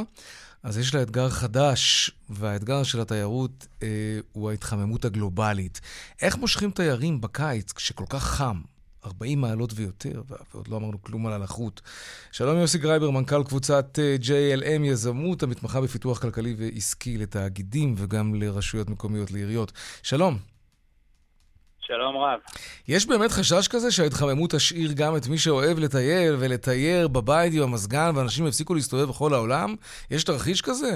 אז יש לה אתגר חדש, והאתגר של התיירות אה, הוא ההתחממות הגלובלית. איך מושכים תיירים בקיץ כשכל כך חם? 40 מעלות ויותר, ועוד לא אמרנו כלום על הלחות. שלום יוסי גרייבר, מנכ"ל קבוצת אה, JLM יזמות, המתמחה בפיתוח כלכלי ועסקי לתאגידים וגם לרשויות מקומיות, לעיריות. שלום. שלום רב. יש באמת חשש כזה שההתחממות תשאיר גם את מי שאוהב לטייל ולתייר בבית עם המזגן ואנשים יפסיקו להסתובב בכל העולם? יש תרחיש כזה?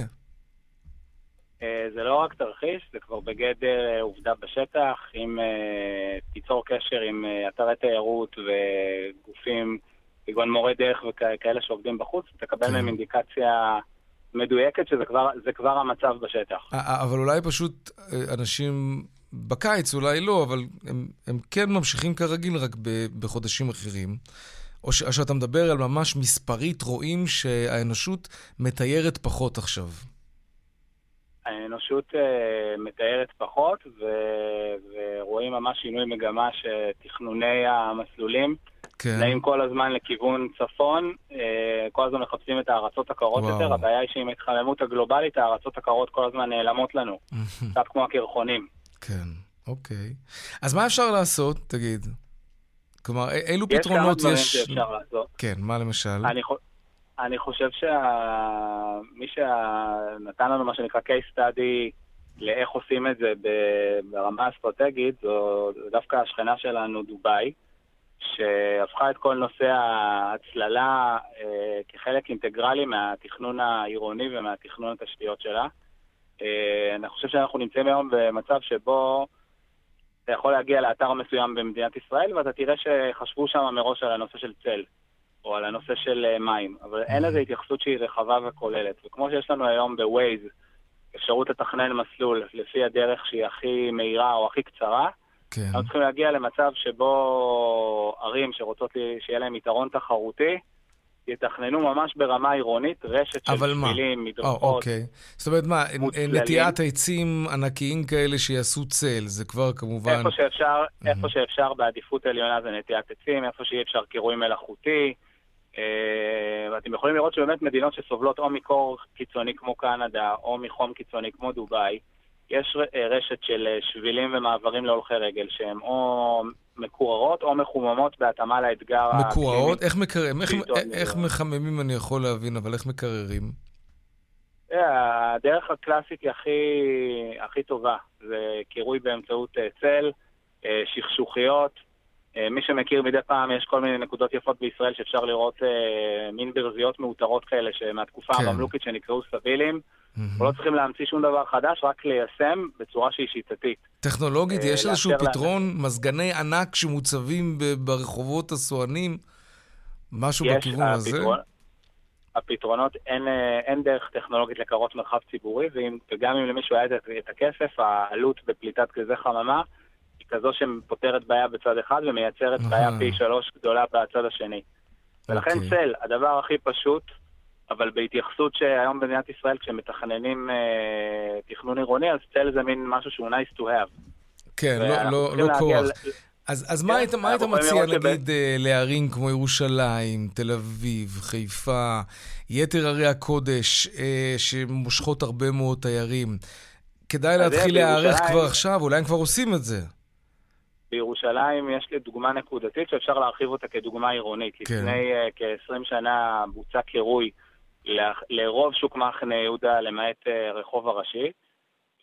אה, זה לא רק תרחיש, זה כבר בגדר אה, עובדה בשטח. אם אה, תיצור קשר עם אתרי תיירות וגופים כגון מורי דרך וכאלה שעובדים בחוץ, תקבל כן. מהם אינדיקציה מדויקת שזה כבר, כבר המצב בשטח. אבל אולי פשוט אנשים... בקיץ אולי לא, אבל הם, הם כן ממשיכים כרגיל, רק ב, בחודשים אחרים. או ש, שאתה מדבר על ממש מספרית, רואים שהאנושות מתיירת פחות עכשיו. האנושות uh, מתיירת פחות, ו, ורואים ממש שינוי מגמה שתכנוני המסלולים כן. נעים כל הזמן לכיוון צפון, uh, כל הזמן מחפשים את הארצות הקרות וואו. יותר. הבעיה היא שעם ההתחממות הגלובלית, הארצות הקרות כל הזמן נעלמות לנו, קצת כמו הקרחונים. כן, אוקיי. אז מה אפשר לעשות, תגיד? כלומר, אילו יש פתרונות יש... יש כמה דברים שאפשר לעשות. כן, מה למשל? אני, ח... אני חושב שמי שנתן לנו מה שנקרא case study לאיך עושים את זה ברמה אסטרטגית, זו דווקא השכנה שלנו, דובאי, שהפכה את כל נושא ההצללה אה, כחלק אינטגרלי מהתכנון העירוני ומהתכנון התשתיות שלה. אה, אני חושב שאנחנו נמצאים היום במצב שבו אתה יכול להגיע לאתר מסוים במדינת ישראל ואתה תראה שחשבו שם מראש על הנושא של צל או על הנושא של אה, מים, אבל אין לזה התייחסות שהיא רחבה וכוללת. וכמו שיש לנו היום בווייז אפשרות לתכנן מסלול לפי הדרך שהיא הכי מהירה או הכי קצרה, כן. אנחנו צריכים להגיע למצב שבו ערים שרוצות שיהיה להם יתרון תחרותי, יתכננו ממש ברמה עירונית רשת של שבילים, מדרכות. Oh, אוקיי. זאת אומרת מה, נטיעת עצים ענקיים כאלה שיעשו צל, זה כבר כמובן... איפה שאפשר, mm-hmm. איפה שאפשר בעדיפות עליונה זה נטיעת עצים, איפה שאי אפשר קירוי מלאכותי. אה, ואתם יכולים לראות שבאמת מדינות שסובלות או מקור קיצוני כמו קנדה, או מחום קיצוני כמו דובאי, יש רשת של שבילים ומעברים להולכי רגל שהם או מקוררות או מחוממות בהתאמה לאתגר האקלימי. מקוררות? איך, מקר... איך, איך מחממים אני יכול להבין, אבל איך מקררים? הדרך הקלאסית היא הכי, הכי טובה. זה קירוי באמצעות צל, שכשוכיות. מי שמכיר מדי פעם, יש כל מיני נקודות יפות בישראל שאפשר לראות מין ברזיות מאותרות כאלה, שמהתקופה כן. הממלוכית שנקראו סבילים. אנחנו לא צריכים להמציא שום דבר חדש, רק ליישם בצורה שהיא שיטתית. טכנולוגית, יש איזשהו פתרון, מזגני ענק שמוצבים ברחובות הסואנים? משהו בכיוון הזה? הפתרונות, אין, אין דרך טכנולוגית לקרות מרחב ציבורי, ואם, וגם אם למישהו היה את, את הכסף, העלות בפליטת גזי חממה כזו שפותרת בעיה בצד אחד ומייצרת בעיה פי שלוש גדולה בצד השני. ולכן. צל, הדבר הכי פשוט, אבל בהתייחסות שהיום במדינת ישראל, כשמתכננים אה, תכנון עירוני, אז צל זה מין משהו שהוא nice to have. כן, לא, לא, לא כוח. ל... אז, אז כן, מה היית, מה היית מציע, נגיד, שב... אה, לערים כמו ירושלים, תל אביב, חיפה, יתר ערי הקודש, אה, שמושכות הרבה מאוד תיירים? כדאי להתחיל להיערך כבר עכשיו, אולי הם כבר עושים את זה. בירושלים יש לי דוגמה נקודתית שאפשר להרחיב אותה כדוגמה עירונית. כן. לפני uh, כ-20 שנה בוצע קירוי לרוב שוק מחנה יהודה, למעט uh, רחוב הראשי,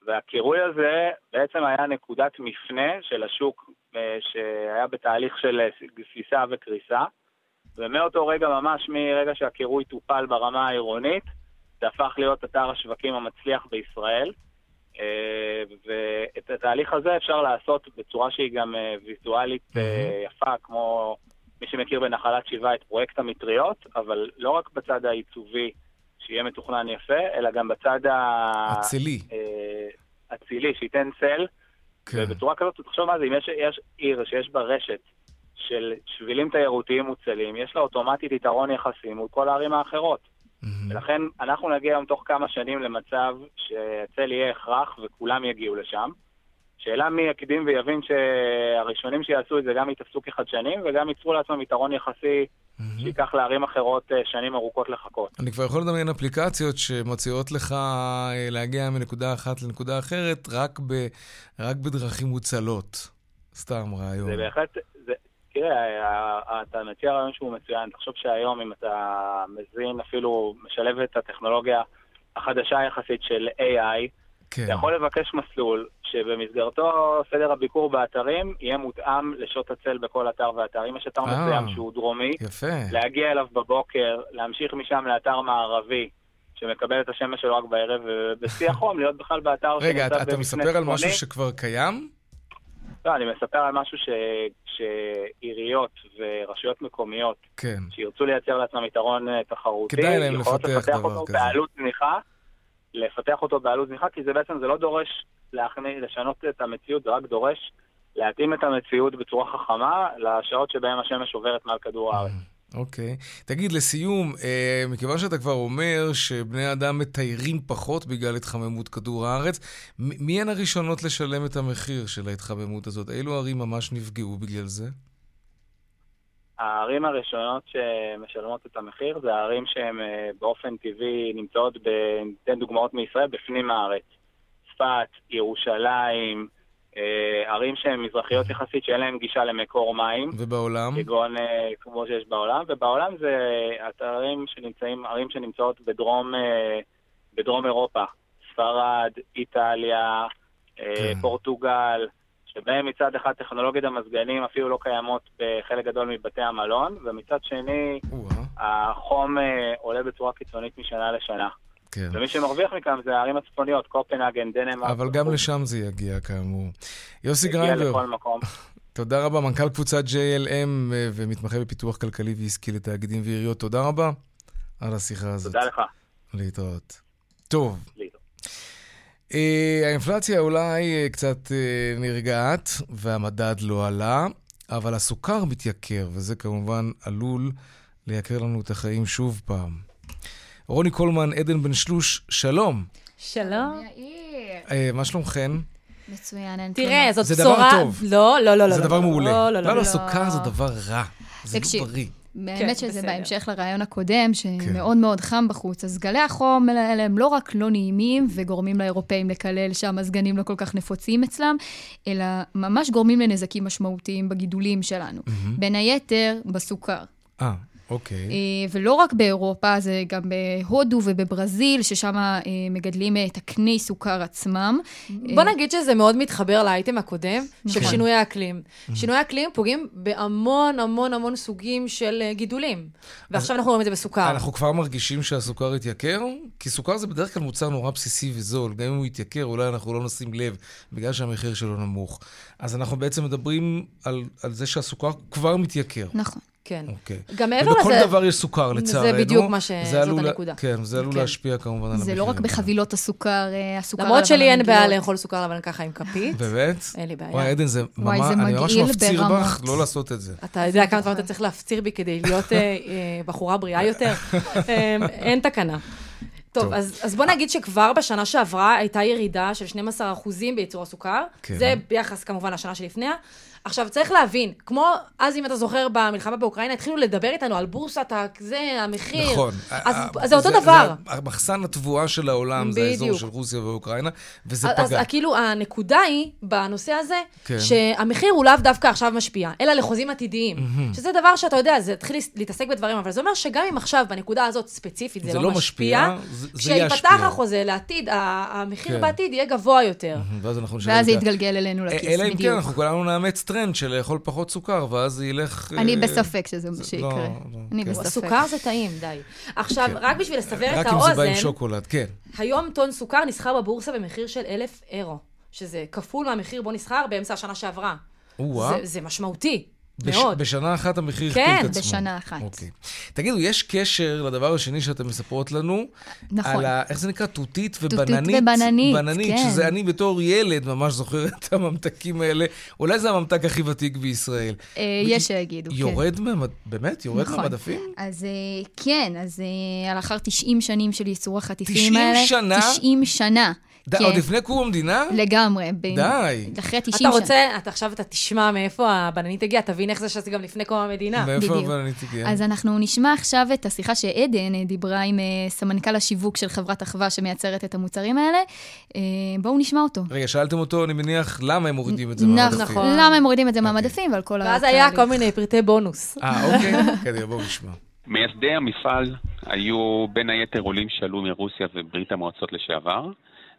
והקירוי הזה בעצם היה נקודת מפנה של השוק uh, שהיה בתהליך של גסיסה וקריסה, ומאותו רגע ממש מרגע שהקירוי טופל ברמה העירונית, זה הפך להיות אתר השווקים המצליח בישראל. אה, התהליך הזה אפשר לעשות בצורה שהיא גם אה, ויזואלית mm-hmm. יפה, כמו מי שמכיר בנחלת שבעה את פרויקט המטריות, אבל לא רק בצד העיצובי, שיהיה מתוכנן יפה, אלא גם בצד אצילי. אצילי, שייתן צל. כן. ובצורה כזאת, תחשוב מה זה, אם יש, יש עיר שיש בה רשת של שבילים תיירותיים מוצלים, יש לה אוטומטית יתרון יחסי מול כל הערים האחרות. Mm-hmm. ולכן אנחנו נגיע היום תוך כמה שנים למצב שהצל יהיה הכרח וכולם יגיעו לשם. שאלה מי יקדים ויבין שהראשונים שיעשו את זה גם יתפסו כחדשנים וגם ייצרו לעצמם יתרון יחסי. שייקח לערים אחרות אה, שנים ארוכות לחכות. אני כבר יכול לדמיין אפליקציות שמציעות לך אה, להגיע מנקודה אחת לנקודה אחרת רק, ב, רק בדרכים מוצלות. סתם רעיון. זה בהחלט, תראה, אתה מציע רעיון שהוא מצוין. תחשוב שהיום אם אתה מזין, אפילו משלב את הטכנולוגיה החדשה יחסית של AI, כן. אתה יכול לבקש מסלול שבמסגרתו סדר הביקור באתרים יהיה מותאם לשעות הצל בכל אתר ואתר. אם יש אתר אה, מסוים שהוא דרומי, יפה. להגיע אליו בבוקר, להמשיך משם לאתר מערבי. שמקבל את השמש שלו רק בערב, ובשיא החום להיות בכלל באתר רגע, אתה, אתה מספר על משהו שכבר קיים? לא, אני מספר על משהו ש... שעיריות ורשויות מקומיות, כן. שירצו לייצר לעצמם יתרון אה, תחרותי, כדאי להם לפתח לפתח דבר אותו כזה. בעלות זניחה, לפתח אותו בעלות זניחה, כי זה בעצם, זה לא דורש להכני, לשנות את המציאות, זה רק דורש להתאים את המציאות בצורה חכמה לשעות שבהן השמש עוברת מעל כדור הארץ. Mm. אוקיי. Okay. תגיד, לסיום, אה, מכיוון שאתה כבר אומר שבני אדם מתיירים פחות בגלל התחממות כדור הארץ, מי הן הראשונות לשלם את המחיר של ההתחממות הזאת? אילו ערים ממש נפגעו בגלל זה? הערים הראשונות שמשלמות את המחיר זה הערים שהן אה, באופן טבעי נמצאות, ב... ניתן דוגמאות מישראל, בפנים הארץ. צפת, ירושלים, אה, ערים שהן מזרחיות יחסית, שאין להן גישה למקור מים. ובעולם? כגון אה, כמו שיש בעולם, ובעולם זה אתרים שנמצאים, ערים שנמצאות בדרום, בדרום אירופה. ספרד, איטליה, כן. פורטוגל, שבהם מצד אחד טכנולוגיות המזגנים אפילו לא קיימות בחלק גדול מבתי המלון, ומצד שני החום עולה בצורה קיצונית משנה לשנה. כן. ומי שמרוויח מכאן זה הערים הצפוניות, קופנהגן, דנמרק. אבל גם לשם זה יגיע כאמור. יוסי גריינבר. יגיע לכל מקום. תודה רבה, מנכ"ל קבוצת JLM אה, ומתמחה בפיתוח כלכלי ועסקי לתאגידים ועיריות. תודה רבה על השיחה הזאת. תודה לך. להתראות. טוב. אה, האינפלציה אולי אה, קצת נרגעת והמדד לא עלה, אבל הסוכר מתייקר, וזה כמובן עלול לייקר לנו את החיים שוב פעם. רוני קולמן, עדן בן שלוש, שלום. שלום. אה, מה שלומכן? מצוין, אין תראה, זאת בשורה... זה דבר טוב. לא, לא, לא. זה לא, דבר לא, מעולה. לא, לא, לא, לא, סוכר זה דבר רע. זה לא בריא. באמת שזה בסדר. בהמשך לרעיון הקודם, שמאוד מאוד חם בחוץ. אז גלי החום האלה הם לא רק לא נעימים וגורמים לאירופאים לקלל שהמזגנים לא כל כך נפוצים אצלם, אלא ממש גורמים לנזקים משמעותיים בגידולים שלנו. בין היתר, בסוכר. אה, אוקיי. אה, ולא רק באירופה, זה גם בהודו ובברזיל, ששם אה, מגדלים אה, את הקני סוכר עצמם. בוא נגיד שזה מאוד מתחבר לאייטם הקודם, של נכון. שינוי האקלים. שינוי האקלים פוגעים בהמון המון המון סוגים של גידולים. ועכשיו אנחנו רואים את זה בסוכר. אנחנו כבר מרגישים שהסוכר התייקר? כי סוכר זה בדרך כלל מוצר נורא בסיסי וזול. גם אם הוא יתייקר, אולי אנחנו לא נשים לב, בגלל שהמחיר שלו נמוך. אז אנחנו בעצם מדברים על, על זה שהסוכר כבר מתייקר. נכון. כן. אוקיי. גם מעבר ובכל לזה... דבר יש סוכר, זה לצערנו. בדיוק מה ש- זה זאת הנקודה. כן, זה עלול כן. להשפיע כמובן על המחיר. זה לא רק בחבילות הסוכר, אה, הסוכר למרות שלי אין בעיה. לאכול סוכר לבן ככה עם כפית. באמת? אין לי בעיה. וואי, עדן, זה ממש, זה אני ממש מפציר. בך לא לעשות את זה. אתה יודע כמה זמן אתה צריך להפציר בי כדי להיות אה, אה, בחורה בריאה יותר? אה, אין תקנה. טוב, טוב. אז, אז בוא נגיד שכבר בשנה שעברה הייתה ירידה של 12% בייצור הסוכר. כן. זה ביחס כמובן לשנה שלפניה. עכשיו, צריך להבין, כמו אז, אם אתה זוכר, במלחמה באוקראינה, התחילו לדבר איתנו על בורסת זה, המחיר. נכון. אז, ה- אז זה אותו זה דבר. המחסן התבואה של העולם, זה האזור בדיוק. של רוסיה ואוקראינה, וזה אז פגע. אז כאילו, הנקודה היא, בנושא הזה, כן. שהמחיר הוא לאו דווקא עכשיו משפיע, אלא לחוזים עתידיים. מהמם. שזה דבר שאתה יודע, זה התחיל להתעסק בדברים, אבל זה אומר שגם אם עכשיו, בנקודה הזאת ספציפית, זה, זה לא לא משפיע, משפיע, זה- זה כשיפתח. החוזה לעתיד, המחיר כן. בעתיד יהיה גבוה יותר. ואז אנחנו נשלם ואז זה יתגלגל אלינו לכיס, אלא אם כן, בדיוק. אנחנו כולנו נאמץ טרנד של לאכול פחות סוכר, ואז זה ילך... אני אה, בספק שזה מה זה- שיקרה. לא, לא, אני כן. בספק. סוכר זה טעים, די. עכשיו, כן. רק בשביל לסבר את רק אם זה בא עם האוזן, שוקולד, כן. היום טון סוכר נסחר בבורסה במחיר של אלף אירו, שזה כפול מהמחיר בו נסחר באמצע השנה שעברה. זה, זה משמעותי, בש- מאוד. בשנה אחת המחיר כן, הכפיל את עצמו. בשנה אחת. אוקיי. תגידו, יש קשר לדבר השני שאתן מספרות לנו? נכון. על ה... איך זה נקרא? תותית תותית ובננית? ובננית, בננית, כן. שזה אני בתור ילד ממש זוכר את הממתקים האלה. אולי זה הממתק הכי ותיק בישראל. אה, יש שיגידו, כן. יורד. באמת? יורד נכון. מהמדפים? אז אה, כן, אז אה, לאחר 90 שנים של ייצור החטיפים 90 האלה... שנה? 90 שנה. די, כן, עוד לפני קום המדינה? לגמרי. ב- די. אחרי 90 אתה שנה. רוצה, אתה עכשיו אתה תשמע מאיפה הבננית הגיעה, תבין איך זה שזה גם לפני קום המדינה. מאיפה בדיוק. הבננית הגיעה? אז אנחנו נשמע עכשיו את השיחה שעדן אה, דיברה עם אה, סמנכ"ל השיווק של חברת אחווה שמייצרת את המוצרים האלה. אה, בואו נשמע אותו. רגע, שאלתם אותו, אני מניח, למה הם מורידים את זה מהמדפים? נכון. למה הם מורידים את זה מהמדפים ועל כל ואז התהליך. היה כל מיני פרטי בונוס. אה, אוקיי. קדימה, בואו נשמע. מייסדי המפעל היו בין היתר עולים שעלו מרוסיה וברית המועצות לשעבר,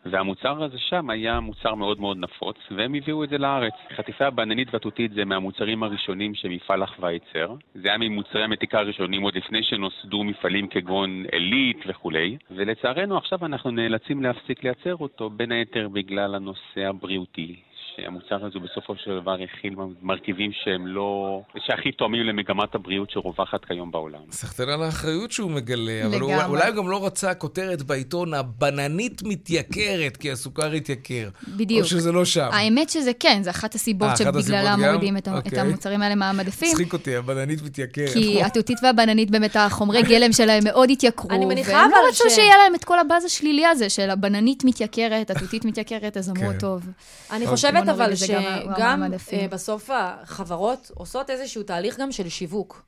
והמוצר הזה שם היה מוצר מאוד מאוד נפוץ, והם הביאו את זה לארץ. חטיפי הבננית והתותית זה מהמוצרים הראשונים שמפעל אחווה ייצר. זה היה ממוצרי המתיקה הראשונים עוד לפני שנוסדו מפעלים כגון עילית וכולי, ולצערנו עכשיו אנחנו נאלצים להפסיק לייצר אותו, בין היתר בגלל הנושא הבריאותי. שהמוצר הזה בסופו של דבר הכיל מרכיבים שהם לא... שהכי תואמים למגמת הבריאות שרווחת כיום בעולם. סחטיין על האחריות שהוא מגלה, אבל הוא. אולי הוא גם לא רצה כותרת בעיתון, הבננית מתייקרת, כי הסוכר התייקר. בדיוק. או שזה לא שם. האמת שזה כן, זה אחת הסיבות אה, שבגללה? מורידים את ה- את אוקיי. המוצרים האלה מהמדפים. מצחיק אותי, הבננית מתייקרת. כי התותית והבננית, באמת, החומרי גלם שלהם מאוד התייקרו. אני מניחה והם לא אבל רצו ש- שיהיה להם את כל הבאז השלילי הזה של הבננית מתייקרת, התותית מתייקרת, אז אמרו, כן. טוב. אני בוא חושבת אבל שגם. אה, בסוף החברות עושות איזשהו תהליך גם של שיווק.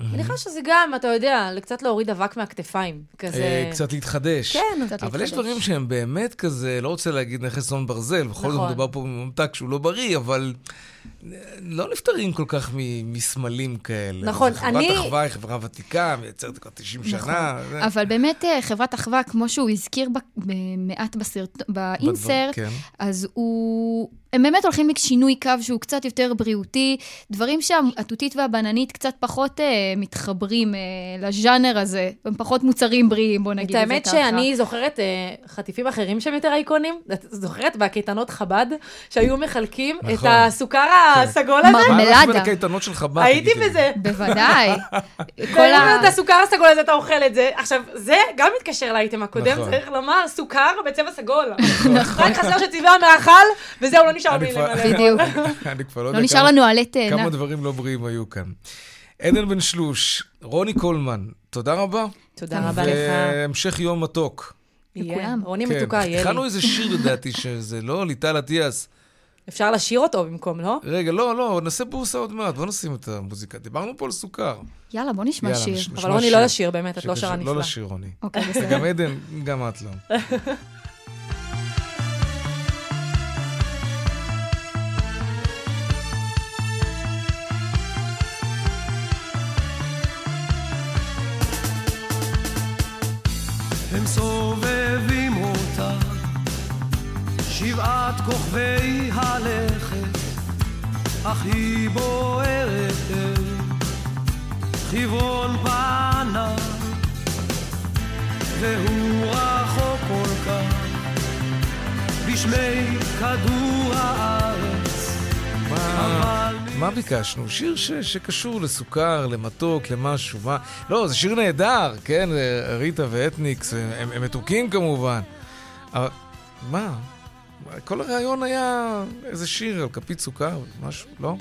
אני מניחה שזה גם, אתה יודע, קצת להוריד אבק מהכתפיים. כזה... אה, קצת להתחדש. כן, קצת אבל יש להתחדש. דברים שהם באמת כזה, לא רוצה להגיד נכס צאן ברזל, בכל זאת נכון. מדובר פה בממתק שהוא לא בריא, אבל לא נפטרים כל כך מסמלים כאלה. נכון, חברת אני- אחווה היא חברה ותיקה, מייצרת כבר 90 נכון. שנה. זה- אבל באמת, אה, חברת אחווה, כמו שהוא הזכיר ב- מעט בסרט- באינסרט, כן. אז הוא... הם באמת הולכים לשינוי קו שהוא קצת יותר בריאותי, דברים שהתותית והבננית קצת פחות אה, מתחברים אה, לז'אנר הזה, הם פחות מוצרים בריאים, בוא את נגיד את זה האמת ככה. שאני זוכרת אה, חטיפים אחרים שהם יותר אייקונים. את זוכרת בקייטנות חב"ד, שהיו מחלקים את נכון. הסוכר הסגול הזה? מה הלך מרמלדה. בין הקייטנות של חב"ד? הייתי? בזה. בוודאי. כל כל ה... את הסוכר הסגול הזה, אתה אוכל את זה. עכשיו, זה גם מתקשר לאייטם הקודם, נכון. צריך לומר, סוכר בצבע סגול. רק חסר שצבעי המאכל, וזהו, לא נשאר אני לי למלא. בדיוק. אני כבר לא יודע לא נשאר כמה- לנו עלי תאנה. כמה דברים לא בריאים היו כאן. עדן בן שלוש, רוני קולמן, תודה רבה. תודה רבה לך. והמשך יום מתוק. לכולם. רוני כן. מתוקה, יהיה לי. הכנו איזה שיר לדעתי שזה לא ליטל אטיאס. אפשר לשיר אותו במקום, לא? רגע, לא, לא, נעשה בורסה עוד מעט, בוא נשים את המוזיקה. דיברנו פה על סוכר. יאללה, בוא נשמע יאללה, שיר. נש- אבל רוני. לא לשיר, באמת, את לא שרה נפלא. לא לשיר, רוני. אוקיי, בסדר. גם עדן, גם את לא. הם סובבים אותה, שבעת כוכבי אך היא בוערת חברון פנה, והוא רחוק כל כך, בשמי כדור הארץ. מה- מה ביקשנו? שיר ש, שקשור לסוכר, למתוק, למשהו. מה? לא, זה שיר נהדר, כן? ריטה ואתניקס, הם, הם מתוקים כמובן. אבל מה? כל הרעיון היה איזה שיר על כפית סוכר, משהו, לא?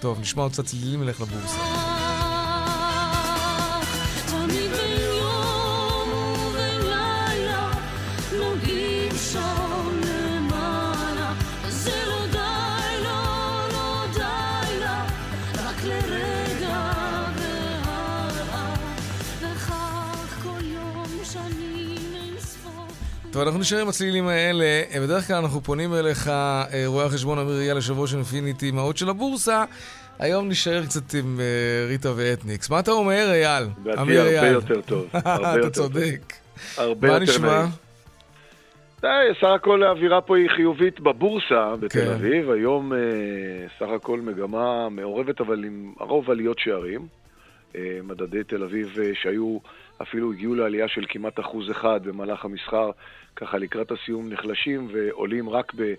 טוב, נשמע עוד קצת צלילים, נלך לבורסה. טוב, אנחנו נשאר עם הצלילים האלה. אה, בדרך כלל אנחנו פונים אליך, אה, רואה החשבון אמיר אייל, יושב ראש אינפיניטי, מהות של הבורסה. היום נשאר קצת עם אה, ריטה ואתניקס. מה אתה אומר, אייל? אמיר הרבה אייל. יותר טוב. הרבה אתה צודק. הרבה מה יותר נשמע? נעים. די, סך הכל האווירה פה היא חיובית בבורסה בתל כן. אביב. היום סך הכל מגמה מעורבת, אבל עם הרוב עליות שערים. מדדי תל אביב שהיו, אפילו הגיעו לעלייה של כמעט אחוז אחד במהלך המסחר, ככה לקראת הסיום נחלשים ועולים רק ב,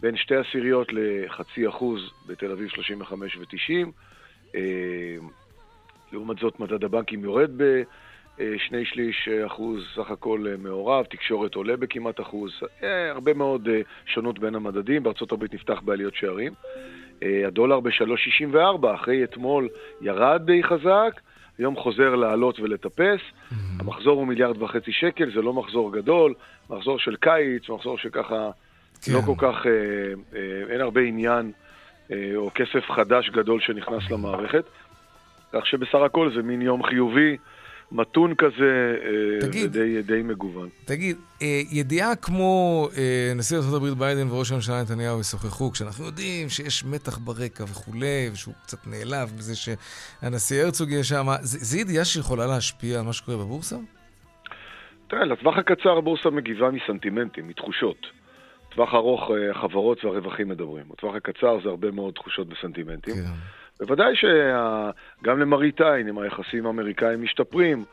בין שתי עשיריות לחצי אחוז בתל אביב 35 ו-90. אה, לעומת זאת מדד הבנקים יורד בשני שליש אחוז סך הכל אה, מעורב, תקשורת עולה בכמעט אחוז, אה, הרבה מאוד אה, שונות בין המדדים, הברית נפתח בעליות שערים. אה, הדולר ב-3.64, אחרי אתמול ירד די חזק, היום חוזר לעלות ולטפס. המחזור הוא מיליארד וחצי שקל, זה לא מחזור גדול, מחזור של קיץ, מחזור שככה כן. לא כל כך, אה, אה, אין הרבה עניין אה, או כסף חדש גדול שנכנס למערכת. כך שבסך הכל זה מין יום חיובי, מתון כזה, אה, תגיד. ודי די מגוון. תגיד, אה, ידיעה כמו אה, נשיא ארה"ב ביידן וראש הממשלה נתניהו ישוחחו, כשאנחנו יודעים שיש מתח ברקע וכולי, ושהוא קצת נעלב בזה שהנשיא הרצוג יהיה שם, זה ידיעה שיכולה להשפיע על מה שקורה בבורסה? תראה, לטווח הקצר הבורסה מגיבה מסנטימנטים, מתחושות. טווח ארוך החברות והרווחים מדברים. בטווח הקצר זה הרבה מאוד תחושות וסנטימנטים. כן. בוודאי שגם למראית עין, אם היחסים האמריקאים משתפרים,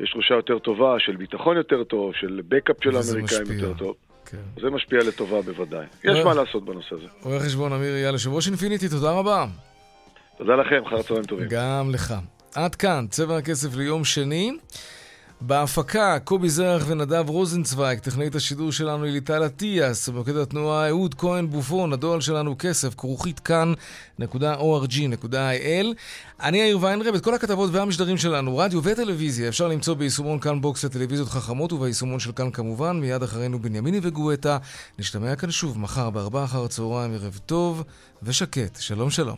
יש תחושה יותר טובה של ביטחון יותר טוב, של בקאפ של האמריקאים משפיע. יותר טוב. כן. זה משפיע לטובה בוודאי. יש. מה לעשות בנושא הזה. רואה חשבון אמיר אייל, יושב ראש אינפיניטי, תודה רבה. תודה לכם, אחר הצהריים טובים. גם לך. עד כאן, צבע הכסף ליום שני. בהפקה, קובי זרח ונדב רוזנצוויג, טכנאית השידור שלנו היא ליטל אטיאס, במוקד התנועה אהוד כהן בופון, הדואל שלנו כסף, כרוכית kan.org.il. אני יאיר ויינרב, את כל הכתבות והמשדרים שלנו, רדיו וטלוויזיה, אפשר למצוא ביישומון כאן בוקס לטלוויזיות חכמות וביישומון של כאן כמובן, מיד אחרינו בנימיני וגואטה. נשתמע כאן שוב מחר בארבעה אחר הצהריים, ערב טוב ושקט. שלום שלום.